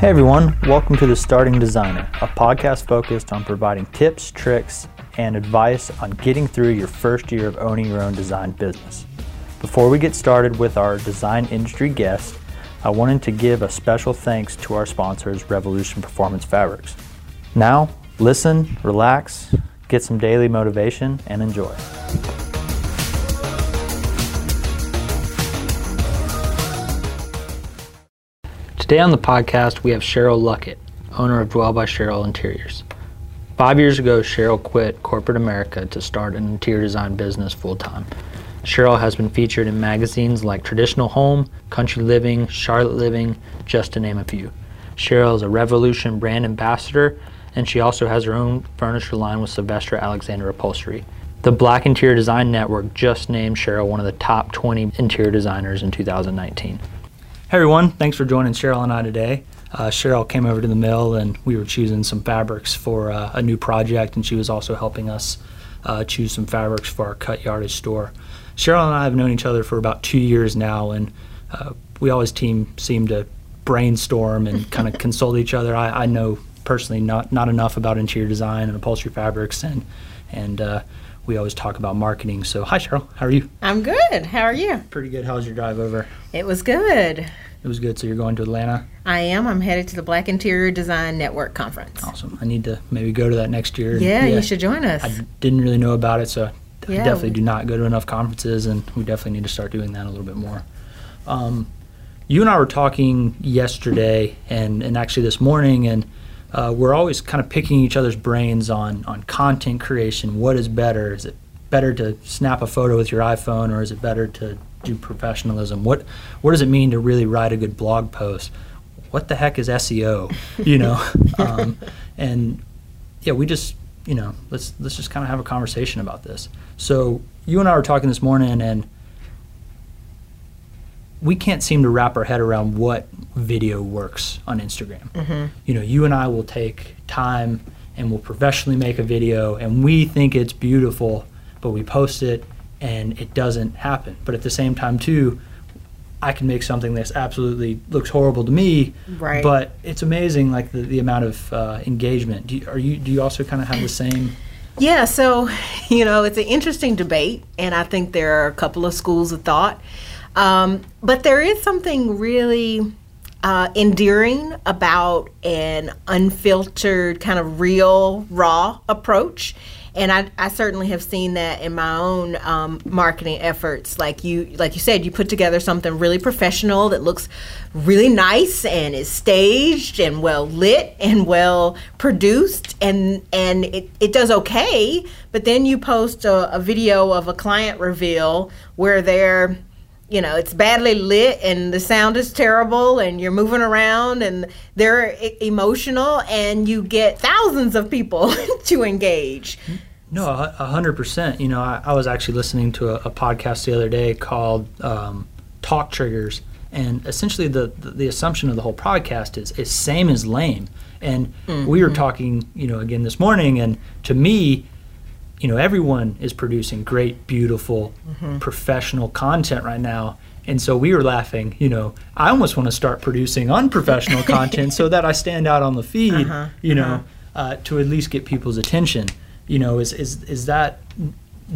Hey everyone, welcome to The Starting Designer, a podcast focused on providing tips, tricks, and advice on getting through your first year of owning your own design business. Before we get started with our design industry guest, I wanted to give a special thanks to our sponsors, Revolution Performance Fabrics. Now, listen, relax, get some daily motivation, and enjoy. Today on the podcast, we have Cheryl Luckett, owner of Dwell by Cheryl Interiors. Five years ago, Cheryl quit corporate America to start an interior design business full time. Cheryl has been featured in magazines like Traditional Home, Country Living, Charlotte Living, just to name a few. Cheryl is a Revolution brand ambassador, and she also has her own furniture line with Sylvester Alexander Upholstery. The Black Interior Design Network just named Cheryl one of the top 20 interior designers in 2019. Hey everyone, thanks for joining Cheryl and I today. Uh, Cheryl came over to the mill and we were choosing some fabrics for uh, a new project, and she was also helping us uh, choose some fabrics for our cut yardage store. Cheryl and I have known each other for about two years now, and uh, we always team seem to brainstorm and kind of consult each other. I, I, know personally not not enough about interior design and upholstery fabrics, and and uh, we always talk about marketing. So, hi, Cheryl. How are you? I'm good. How are you? Pretty good. How was your drive over? It was good. It was good. So, you're going to Atlanta? I am. I'm headed to the Black Interior Design Network Conference. Awesome. I need to maybe go to that next year. Yeah, yeah. you should join us. I didn't really know about it, so yeah. I definitely do not go to enough conferences, and we definitely need to start doing that a little bit more. Um, you and I were talking yesterday and, and actually this morning, and uh, we're always kind of picking each other's brains on on content creation. What is better? Is it better to snap a photo with your iPhone, or is it better to do professionalism? What what does it mean to really write a good blog post? What the heck is SEO? You know, um, and yeah, we just you know let's let's just kind of have a conversation about this. So you and I were talking this morning, and we can't seem to wrap our head around what video works on Instagram. Mm-hmm. You know, you and I will take time and we'll professionally make a video and we think it's beautiful, but we post it and it doesn't happen. But at the same time, too, I can make something that's absolutely looks horrible to me, right. but it's amazing, like the, the amount of uh, engagement. Do you, are you do you also kind of have the same? Yeah, so you know it's an interesting debate, and I think there are a couple of schools of thought. Um, but there is something really uh, endearing about an unfiltered, kind of real, raw approach. And I, I certainly have seen that in my own um, marketing efforts. Like you, like you said, you put together something really professional that looks really nice and is staged and well lit and well produced, and and it, it does okay. But then you post a, a video of a client reveal where they're you know it's badly lit and the sound is terrible and you're moving around and they're emotional and you get thousands of people to engage no a hundred percent you know I, I, was actually listening to a, a, podcast the other day called um, talk triggers and essentially the, the, the assumption of the whole podcast is is same as lame and mm-hmm. we were mm-hmm. talking you know again this morning and to me you know everyone is producing great beautiful mm-hmm. professional content right now and so we were laughing you know i almost want to start producing unprofessional content so that i stand out on the feed uh-huh. you know uh-huh. uh, to at least get people's attention you know is is is that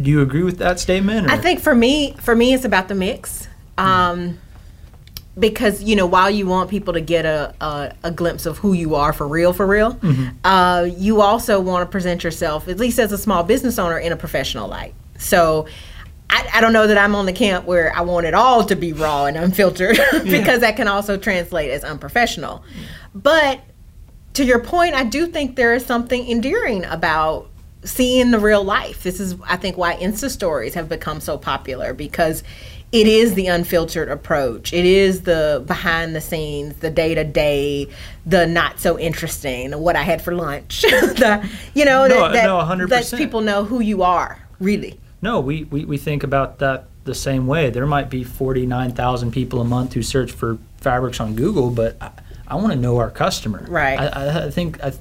do you agree with that statement or? i think for me for me it's about the mix um, because you know while you want people to get a, a, a, glimpse of who you are for real for real mm-hmm. uh, you also want to present yourself at least as a small business owner in a professional light so I, I don't know that i'm on the camp where i want it all to be raw and unfiltered because yeah. that can also translate as unprofessional but to your point i do think there is something endearing about seeing the real life this is i think why insta stories have become so popular because it is the unfiltered approach. It is the behind the scenes, the day to day, the not so interesting, what I had for lunch. the, you know, no, that, no, 100%. that people know who you are, really. No, we, we, we think about that the same way. There might be 49,000 people a month who search for fabrics on Google, but I, I want to know our customer. Right. I, I think, I,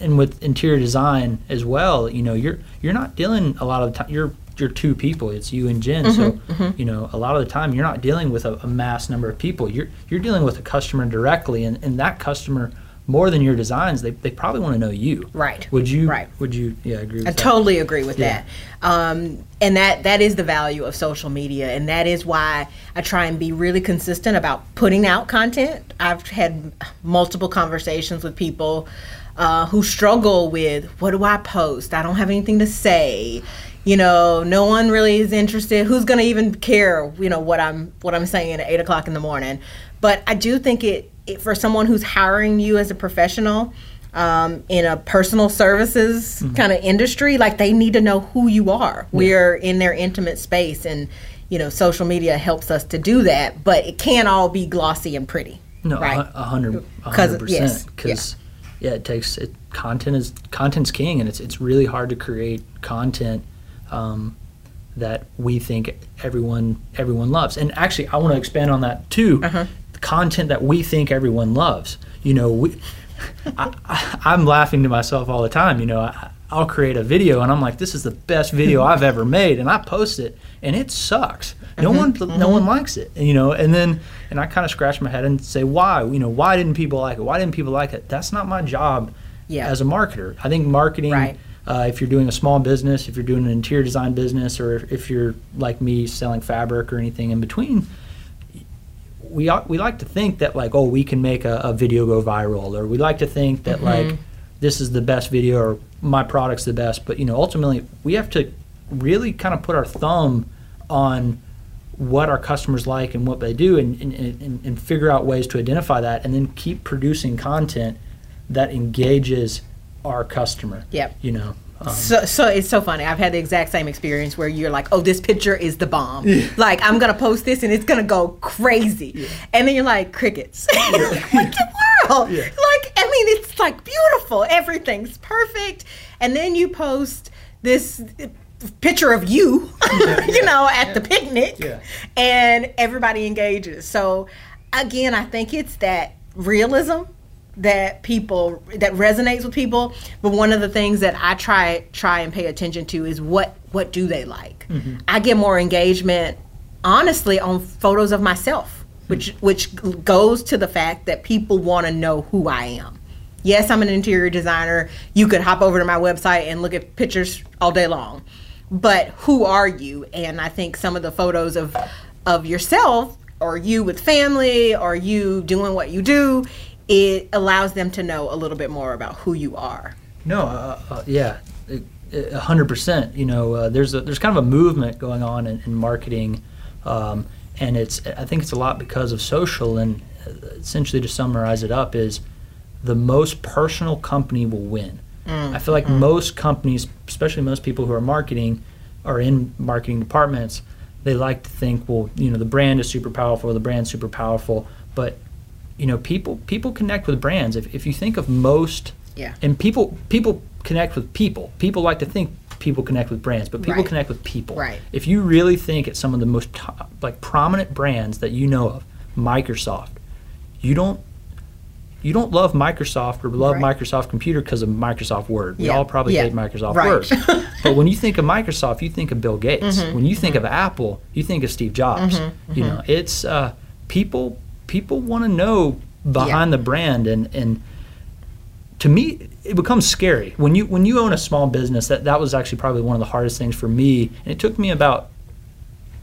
and with interior design as well, you know, you're you're not dealing a lot of the time. You're you're two people. It's you and Jen. So you know, a lot of the time you're not dealing with a, a mass number of people. You're you're dealing with a customer directly, and, and that customer more than your designs, they, they probably want to know you. Right. Would you? Right. Would you? Yeah, agree. With I that? totally agree with Yeah. that. Um, and that that is the value of social media, and that is why I try and be really consistent about putting out content. I've had multiple conversations with people uh, who struggle with what do I post? I don't have anything to say. You know, no one really is interested. Who's going to even care? You know what I'm what I'm saying at eight o'clock in the morning. But I do think it, it for someone who's hiring you as a professional um, in a personal services kind of industry, like they need to know who you are. We're in their intimate space, and you know, social media helps us to do that. But it can't all be glossy and pretty. No, right? a hundred, a 'Cause- hundred yes, percent. Because yeah, it takes it. Content is content's king, and it's it's really hard to create content um, that we think everyone everyone loves. And actually, I want to expand on that too. Uh-huh. The content that we think everyone loves. You know, we. I, I, I'm laughing to myself all the time. You know, I, I'll create a video and I'm like, "This is the best video I've ever made," and I post it, and it sucks. No Mm-hmm. one, no one likes it. And, you know, and then, and I kind of scratch my head and say, "Why? You know, why didn't people like it? Why didn't people like it?" That's not my job Yeah. as a marketer. I think marketing. Right. Uh, if you're doing a small business, if you're doing an interior design business, or if, you're like me selling fabric or anything in between, we we like to think that like oh we can make a, a video go viral, or we like to think that like this is the best video or my product's the best. But you know ultimately we have to really kind of put our thumb on what our customers like and what they do, and and, and, and figure out ways to identify that, and then keep producing content that engages our customer. Yep. You know. Um, So, so it's so funny. I've had the exact same experience where you're like, "Oh, this picture is the bomb." Like, I'm gonna post this and it's gonna go crazy, and then you're like, "Crickets! what the world?" Yeah. Like, mean, it's like beautiful. Everything's perfect, and then you post this picture of you, you know, at the picnic, Yeah. and everybody engages. So, again, I think it's that realism that people that resonates with people. But one of the things that i try try and pay attention to is what what do they like? Mm-hmm. I get more engagement honestly on photos of myself hmm. which which goes to the fact that people want to know who i am yes i'm an interior designer you could hop over to my website and look at pictures all day long but who are you and i think some of the photos of of yourself or you with family or you doing what you do it allows them to know a little bit more about who you are No, uh, uh, yeah, a hundred percent. You know, uh, there's a, there's kind of a movement going on in, in marketing, um, and it's I think it's a lot because of social. And uh, essentially, to summarize it up, is the most personal company will win. Mm, I feel like mm. most companies, especially most people who are marketing, are in marketing departments. They like to think, well, you know, the brand is super powerful, the brand's super powerful, but you know, people people connect with brands. If, if you think of most Yeah. and people people connect with people. People like to think people connect with brands, but people Right. connect with people. Right. If you really think at some of the most top, like prominent brands that you know of, Microsoft, you don't you don't love Microsoft or love Right. Microsoft Computer because of Microsoft Word. We Yeah. all probably Yeah. hate Microsoft Right. Word. but when you think of Microsoft, you think of Bill Gates. Mm-hmm. When you think of Apple, you think of Steve Jobs. You know, it's uh, people people want to know behind the brand and and to me it becomes scary when you when you own a small business that that was actually probably one of the hardest things for me and it took me about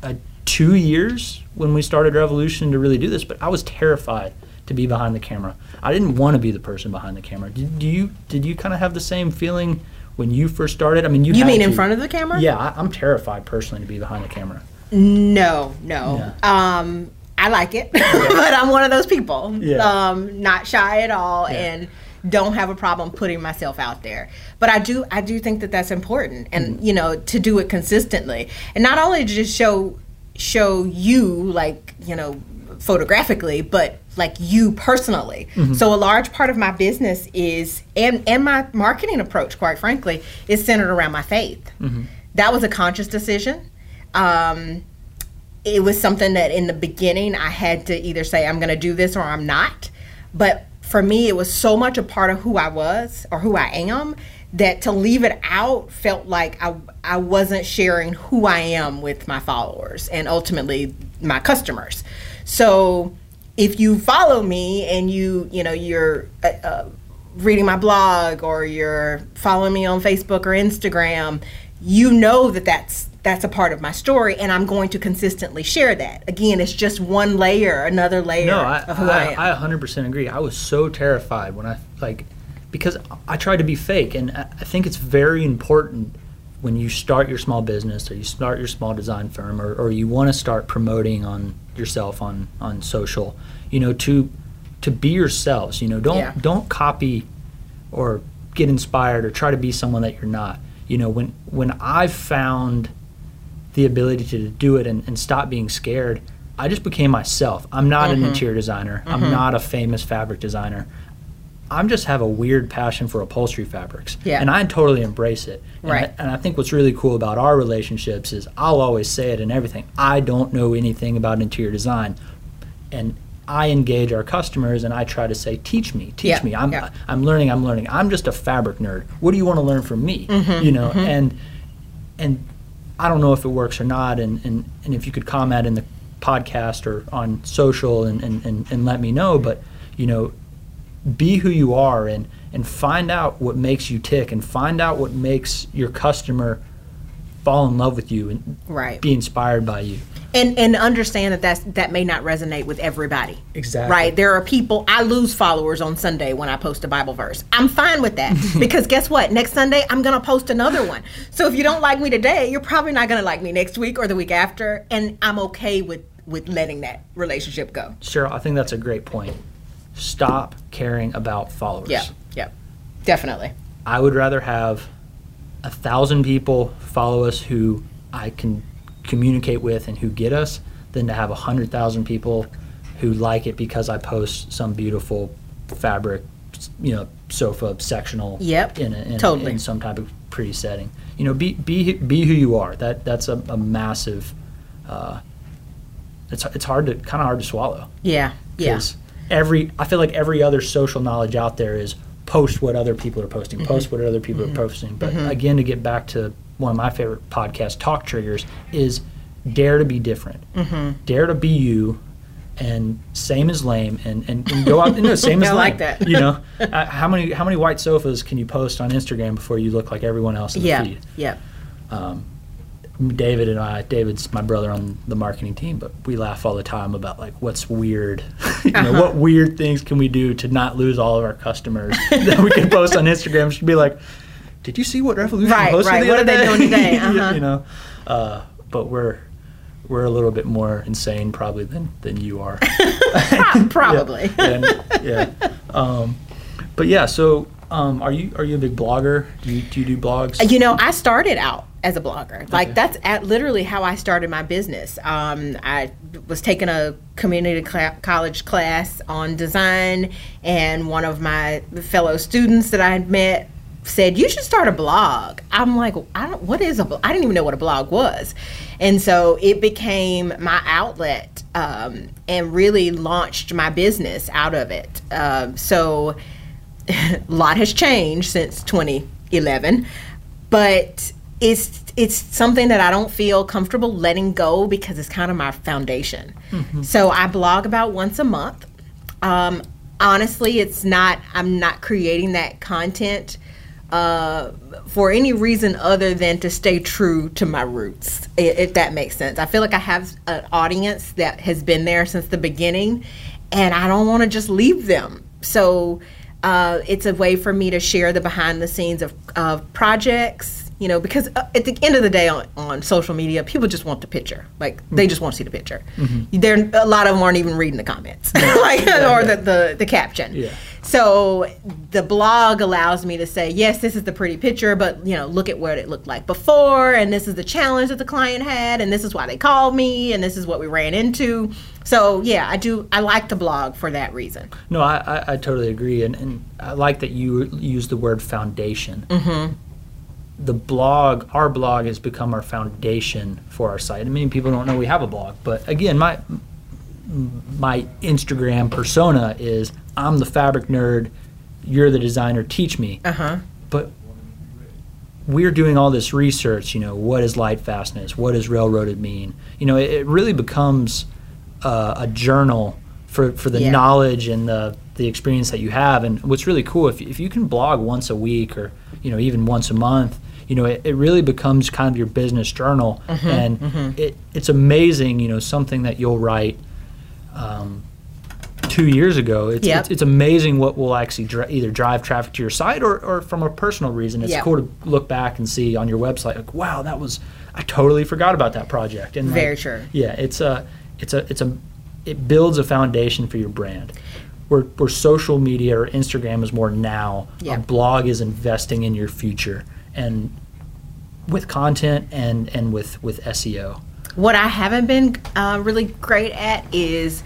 uh, two years when we started revolution to really do this but i was terrified to be behind the camera i didn't want to be the person behind the camera did, do you did you kind of have the same feeling when you first started i mean you you mean in front of the camera yeah I, i'm terrified personally to be behind the camera No, no. Um, I like it, but I'm one of those people. Yeah. Um, not shy at all, Yeah. and don't have a problem putting myself out there. But I do, I do think that that's important, and Mm-hmm. you know, to do it consistently, and not only to just show show you like you know photographically, but like you personally. Mm-hmm. So a large part of my business is and and my marketing approach, quite frankly, is centered around my faith. Mm-hmm. That was a conscious decision. Um, it was something that in the beginning I had to either say I'm going to do this or I'm not. But for me, it was so much a part of who I was or who I am that to leave it out felt like I, I wasn't sharing who I am with my followers and ultimately my customers. So if you follow me and you, you know, you're uh, uh, reading my blog or you're following me on Facebook or Instagram, you know that that's that's a part of my story and I'm going to consistently share that. Again, it's just one layer, another layer No, I, of who I, am. I 100% agree. I was so terrified when I like because I tried to be fake, and I I think it's very important when you start your small business or you start your small design firm or, or you want to start promoting on yourself on on social, you know, to to be yourselves. You know, don't Yeah. don't copy or get inspired or try to be someone that you're not. You know, when when I found the ability to do it and, and stop being scared, I just became myself. I'm not Mm-hmm. an interior designer. I'm not a famous fabric designer. I'm just have a weird passion for upholstery fabrics. Yeah. And I totally embrace it. And I- Right. And I, think what's really cool about our relationships is I'll always say it in everything. I don't know anything about interior design. And I engage our customers and I try to say, teach me, teach Yeah, me. I'm yeah. I'm learning, I'm learning. I'm just a fabric nerd. What do you want to learn from me? Mm-hmm, you know, and and I don't know if it works or not, and, and, and if you could comment in the podcast or on social and, and, and, and let me know, but you know, be who you are and, and find out what makes you tick and find out what makes your customer fall in love with you and Right. be inspired by you. and and understand that that's that may not resonate with everybody Exactly. right there are people i lose followers on sunday when i post a bible verse i'm fine with that because guess what next sunday i'm gonna post another one so if you don't like me today you're probably not gonna like me next week or the week after and i'm okay with with letting that relationship go Cheryl, I think that's a great point. Stop caring about followers. yeah yeah definitely I would rather have a thousand people follow us who I can communicate with and who get us than to have a hundred thousand people who like it because I post some beautiful fabric, you know, sofa sectional. Yep, In, a, in, totally. in some type of pretty setting. You know, be be be who you are. That that's a, a massive. Uh, it's it's hard to kind of hard to swallow. yeah yeah every I feel like every other social knowledge out there is post what other people are posting, Mm-hmm. post what other people are posting. But again, to get back to one of my favorite podcast talk triggers is dare to be different, Mm-hmm. dare to be you. And same as lame, and, and, and go out. You know, same as I lame. like that. You know, uh, how many how many white sofas can you post on Instagram before you look like everyone else in the yeah feed? yeah David and I, David's my brother on the marketing team, but we laugh all the time about like what's weird. you know, Uh-huh. what weird things can we do to not lose all of our customers that we can post on Instagram? Should be like, did you see what Revolution Right, posted right. the What other are they doing today? You- Uh-huh. you know, uh, but we're we're a little bit more insane probably than than you are. Pro- probably and, yeah. Um, but yeah, so um, are you are you a big blogger? Do you do you do blogs? You know, I started out as a blogger. Like Okay. that's at literally how I started my business. Um, I was taking a community cla college class on design, and one of my fellow students that I had met said, "You should start a blog." I'm like, "I don't. What is a? blo-" I didn't even know what a blog was, and so it became my outlet, um, and really launched my business out of it. Um, so a lot has changed since 2011 but it's it's something that I don't feel comfortable letting go because it's kind of my foundation. So I blog about once a month. Um, honestly, it's not. I'm not creating that content uh, for any reason other than to stay true to my roots. If that makes sense. I feel like I have an audience that has been there since the beginning, and I don't want to just leave them. So uh, it's a way for me to share the behind the scenes of, of projects you know because uh, at the end of the day on, on social media people just want the picture. Like they just want to see the picture. There a lot of them aren't even reading the comments. Like or the, the, the caption. Yeah. So the blog allows me to say yes this is the pretty picture but you know look at what it looked like before and this is the challenge that the client had and this is why they called me and this is what we ran into so yeah i do i like to blog for that reason No, I, I, I totally agree, and, and I like that you use the word foundation. Mm-hmm. The blog, our blog, has become our foundation for our site. And many people don't know we have a blog, but again, my my Instagram persona is I'm the fabric nerd, you're the designer, teach me. Uh huh. But we're doing all this research, you know, what is light fastness? What does railroaded mean? You know, it, it really becomes uh, a journal for, for the Yeah. knowledge and the, the experience that you have. And what's really cool, if, if you can blog once a week or, you know, even once a month, you know, it, it really becomes kind of your business journal. Mm-hmm, and It, it's amazing, you know, something that you'll write um, two years ago. It's, Yep. it's, it's amazing what will actually dri- either drive traffic to your site or, or from a personal reason. It's Yep. cool to look back and see on your website, like, wow, that was, I totally forgot about that project. And like, Very true. Yeah, it's a, it's a, it's a, it builds a foundation for your brand. Where, where social media or Instagram is more now, a blog is investing in your future and with content and, and with, with SEO. What I haven't been uh, really great at is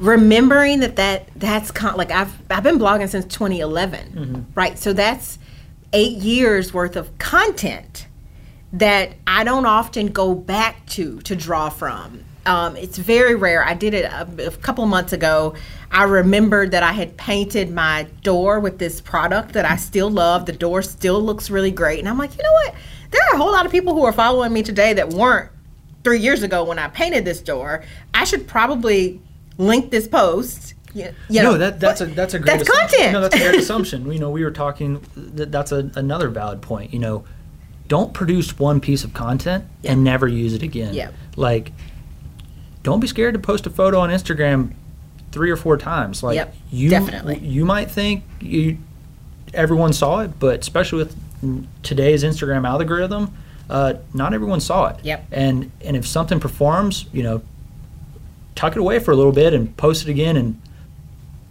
remembering that that that's con- like I've I've been blogging since 2011, right? So that's eight years worth of content that I don't often go back to to draw from. Um, it's very rare. I did it a, a couple months ago. I remembered that I had painted my door with this product that I still love. The door still looks really great, and I'm like, you know what? There are a whole lot of people who are following me today that weren't three years ago when I painted this door. I should probably link this post. You, you know, no, that that's a that's a great that's assumption. content. No, that's a great assumption. You know, we were talking. That, that's a, another valid point. You know, don't produce one piece of content Yeah. and never use it again. Yeah. Like, don't be scared to post a photo on Instagram three or four times. Like, Yep, you definitely. you might think you everyone saw it, but especially with today's Instagram algorithm, uh, not everyone saw it. Yep. And and if something performs, you know, tuck it away for a little bit and post it again in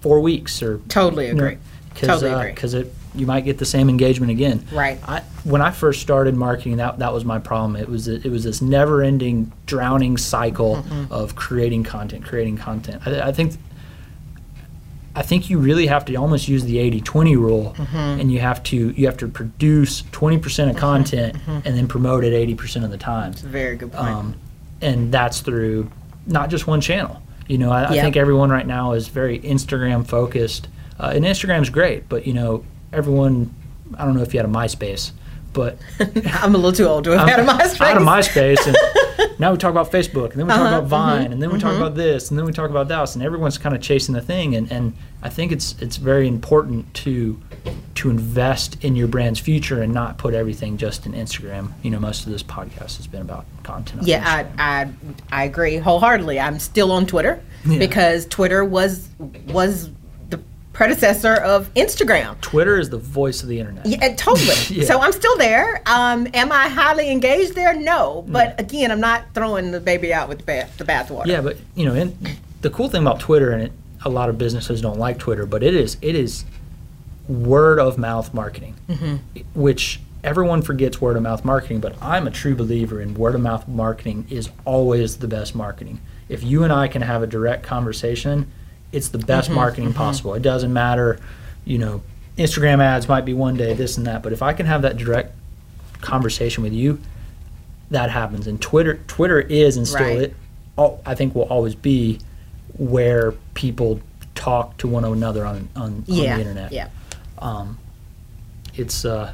four weeks or Totally agree. Because Totally agree. Because it you might get the same engagement again. Right. I, when I first started marketing, that that was my problem. It was it was this never-ending, drowning cycle Mm-hmm. of creating content, creating content. I, I think I think you really have to almost use the 80-20 rule, Mm-hmm. and you have to you have to produce 20% of content and then promote it 80% of the time. It's a very good point. Um, and that's through not just one channel. You know, I, I think everyone right now is very Instagram focused, uh, and Instagram's great. But you know, everyone. I don't know if you had a MySpace, but I'm a little too old to have had a MySpace. Out of MySpace, and now we talk about Facebook, and then we talk Uh-huh, about Vine, mhm, and then we talk about this, and then we talk about that, and everyone's kind of chasing the thing. And, and I think it's it's very important to to invest in your brand's future and not put everything just in Instagram. You know, most of this podcast has been about content. Yeah, I, I I agree wholeheartedly. I'm still on Twitter Yeah. because Twitter was was predecessor of Instagram. Twitter is the voice of the internet. Yeah, uh, totally. Yeah. So I'm still there. Um, am I highly engaged there? No. But again, I'm not throwing the baby out with the bath the bathwater. Yeah, but you know, and the cool thing about Twitter, and it, a lot of businesses don't like Twitter, but it is it is word of mouth marketing, which everyone forgets word of mouth marketing. But I'm a true believer in word of mouth marketing is always the best marketing. If you and I can have a direct conversation, it's the best marketing possible. It doesn't matter, you know, Instagram ads might be one day this and that, but if I can have that direct conversation with you, that happens. And Twitter, Twitter is and still Right. it, al- I think will always be where people talk to one another on on, Yeah. on the internet. Yeah. Um, it's uh,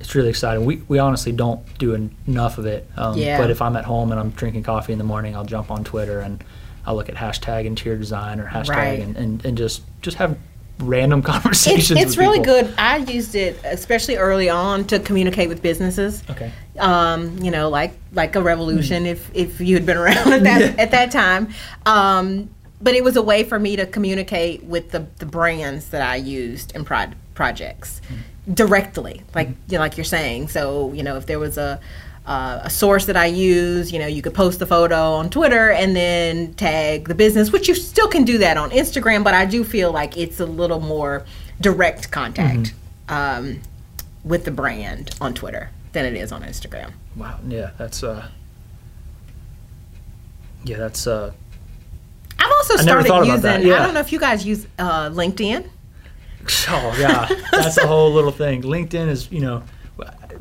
it's really exciting. We we honestly don't do enough of it. Um, Yeah. But if I'm at home and I'm drinking coffee in the morning, I'll jump on Twitter and I'll look at hashtag interior design or hashtag Right. and, and, and just just have random conversations. it's with really people. good. I used it especially early on to communicate with businesses. Okay. um, you know, like like a revolution if if you had been around at that Yeah. at that time. Um, but it was a way for me to communicate with the, the brands that I used in pro- projects directly, like you know, like you're saying. So you know, if there was a uh, a source that I use, you know, you could post the photo on Twitter and then tag the business, which you still can do that on Instagram. But I do feel like it's a little more direct contact um, with the brand on Twitter than it is on Instagram. Wow. Yeah. That's uh. Yeah. That's uh. I've also started using. yeah. I don't know if you guys use uh, LinkedIn. Oh yeah, that's a whole little thing. LinkedIn is, you know,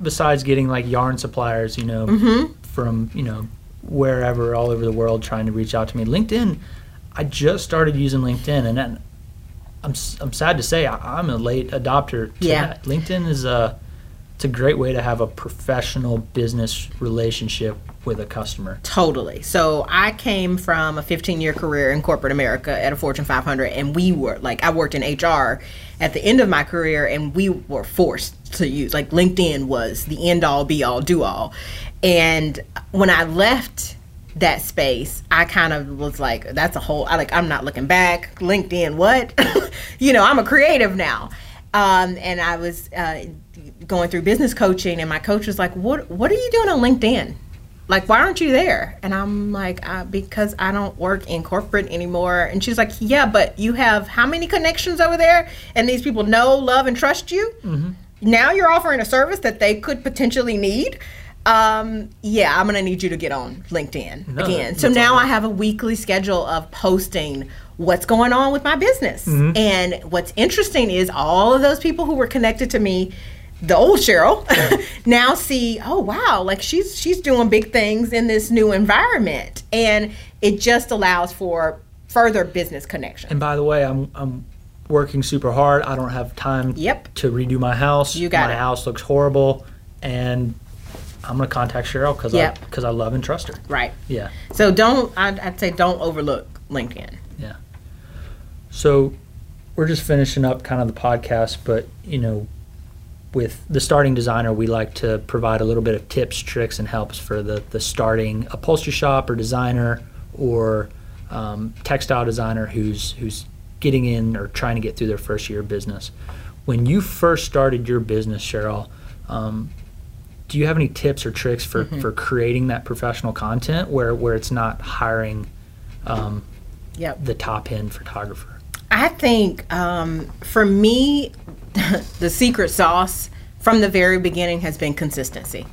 besides getting like yarn suppliers, you know, Mm-hmm. from you know wherever all over the world trying to reach out to me. LinkedIn, I just started using LinkedIn, and then I'm I'm sad to say I, I'm a late adopter. To Yeah. that. LinkedIn is a it's a great way to have a professional business relationship with a customer. Totally. So I came from a 15 year career in corporate America at a Fortune 500, and we were like, I worked in HR at the end of my career, and we were forced to use, like, LinkedIn was the end all, be all, do all. And when I left, that space i kind of was like that's a whole i like i'm not looking back linkedin what you know i'm a creative now um, and i was uh, going through business coaching and my coach was like what what are you doing on linkedin like why aren't you there? And i'm like uh, because i don't work in corporate anymore. And she's like yeah but you have how many connections over there? And these people know love and trust you? Now you're offering a service that they could potentially need? Um, yeah i'm gonna need you to get on linkedin No, again. so now all i have a weekly schedule of posting what's going on with my business. And what's interesting is all of those people who were connected to me the old Cheryl now see, oh wow, like she's she's doing big things in this new environment, and it just allows for further business connection. And by the way, I'm I'm working super hard. I don't have time Yep. to redo my house. You got my it. house looks horrible, and I'm gonna contact Cheryl because Yep. I because I love and trust her. Right. Yeah, So don't I'd, I'd say don't overlook LinkedIn. yeah. So we're just finishing up kind of the podcast, but you know, with the starting designer, we like to provide a little bit of tips, tricks, and helps for the the starting upholstery shop or designer or um, textile designer who's who's getting in or trying to get through their first year of business. When you first started your business, Cheryl, um, do you have any tips or tricks for, for creating that professional content where, where it's not hiring um, Yep. the top end photographer? I think um, for me, the secret sauce from the very beginning has been consistency.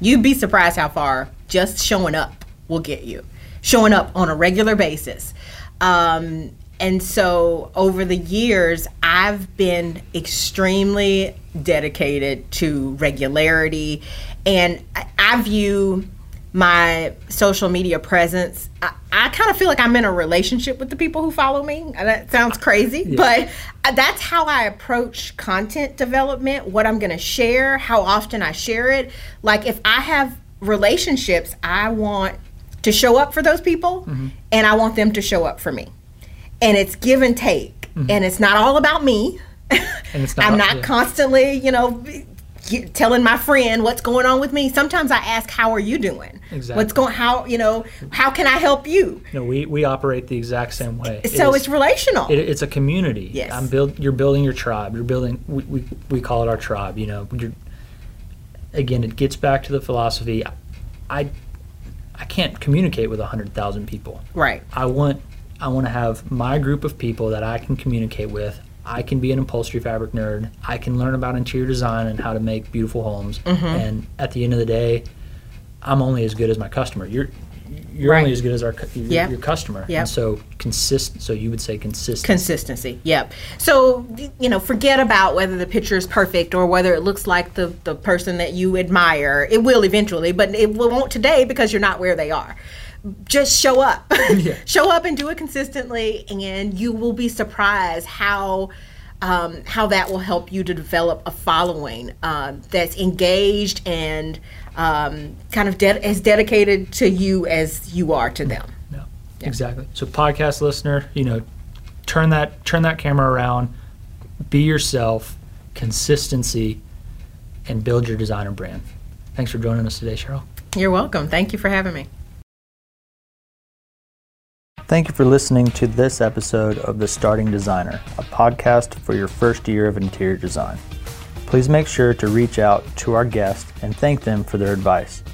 You'd be surprised how far just showing up will get you, showing up on a regular basis. Um, and so over the years, I've been extremely dedicated to regularity. And I, I view my social media presence, I, I kind of feel like I'm in a relationship with the people who follow me. And That sounds crazy, but uh, that's how I approach content development, what I'm going to share, how often I share it. Like if I have relationships, I want to show up for those people and I want them to show up for me. And it's give and take. And it's not all about me. And it's not- I'm not yeah. constantly, you know, telling my friend what's going on with me. Sometimes I ask, "How are you doing? Exactly. What's going? How you know? How can I help you?" No, we, we operate the exact same way. It so is- it's relational. it, it's a community. Yes. I'm build. You're building your tribe. You're building. We, we, we call it our tribe. You know. You're, again, it gets back to the philosophy. I I can't communicate with hundred thousand people. right. I want I want to have my group of people that I can communicate with. I can be an upholstery fabric nerd. I can learn about interior design and how to make beautiful homes. Mm-hmm. And at the end of the day, I'm only as good as my customer. You're you're Right. only as good as our your, Yep. your customer. Yep. And so consist. So you would say consistent. Consistency. Yep. So you know, forget about whether the picture is perfect or whether it looks like the the person that you admire. It will eventually, but it won't today because you're not where they are. Just show up. Yeah. show up and do it consistently, and you will be surprised how. Um, how that will help you to develop a following uh, that's engaged and um, kind of de- as dedicated to you as you are to them. No, exactly. So podcast listener, you know, turn that turn that camera around, be yourself, consistency, and build your designer brand. Thanks for joining us today, Cheryl. You're welcome. Thank you for having me. Thank you for listening to this episode of The Starting Designer, a podcast for your first year of interior design. Please make sure to reach out to our guests and thank them for their advice.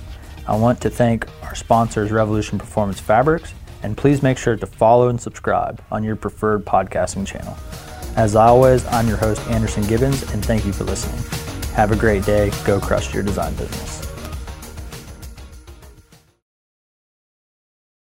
I want to thank our sponsors, Revolution Performance Fabrics, and please make sure to follow and subscribe on your preferred podcasting channel. As always, I'm your host, Anderson Gibbons, and thank you for listening. Have a great day. Go crush your design business.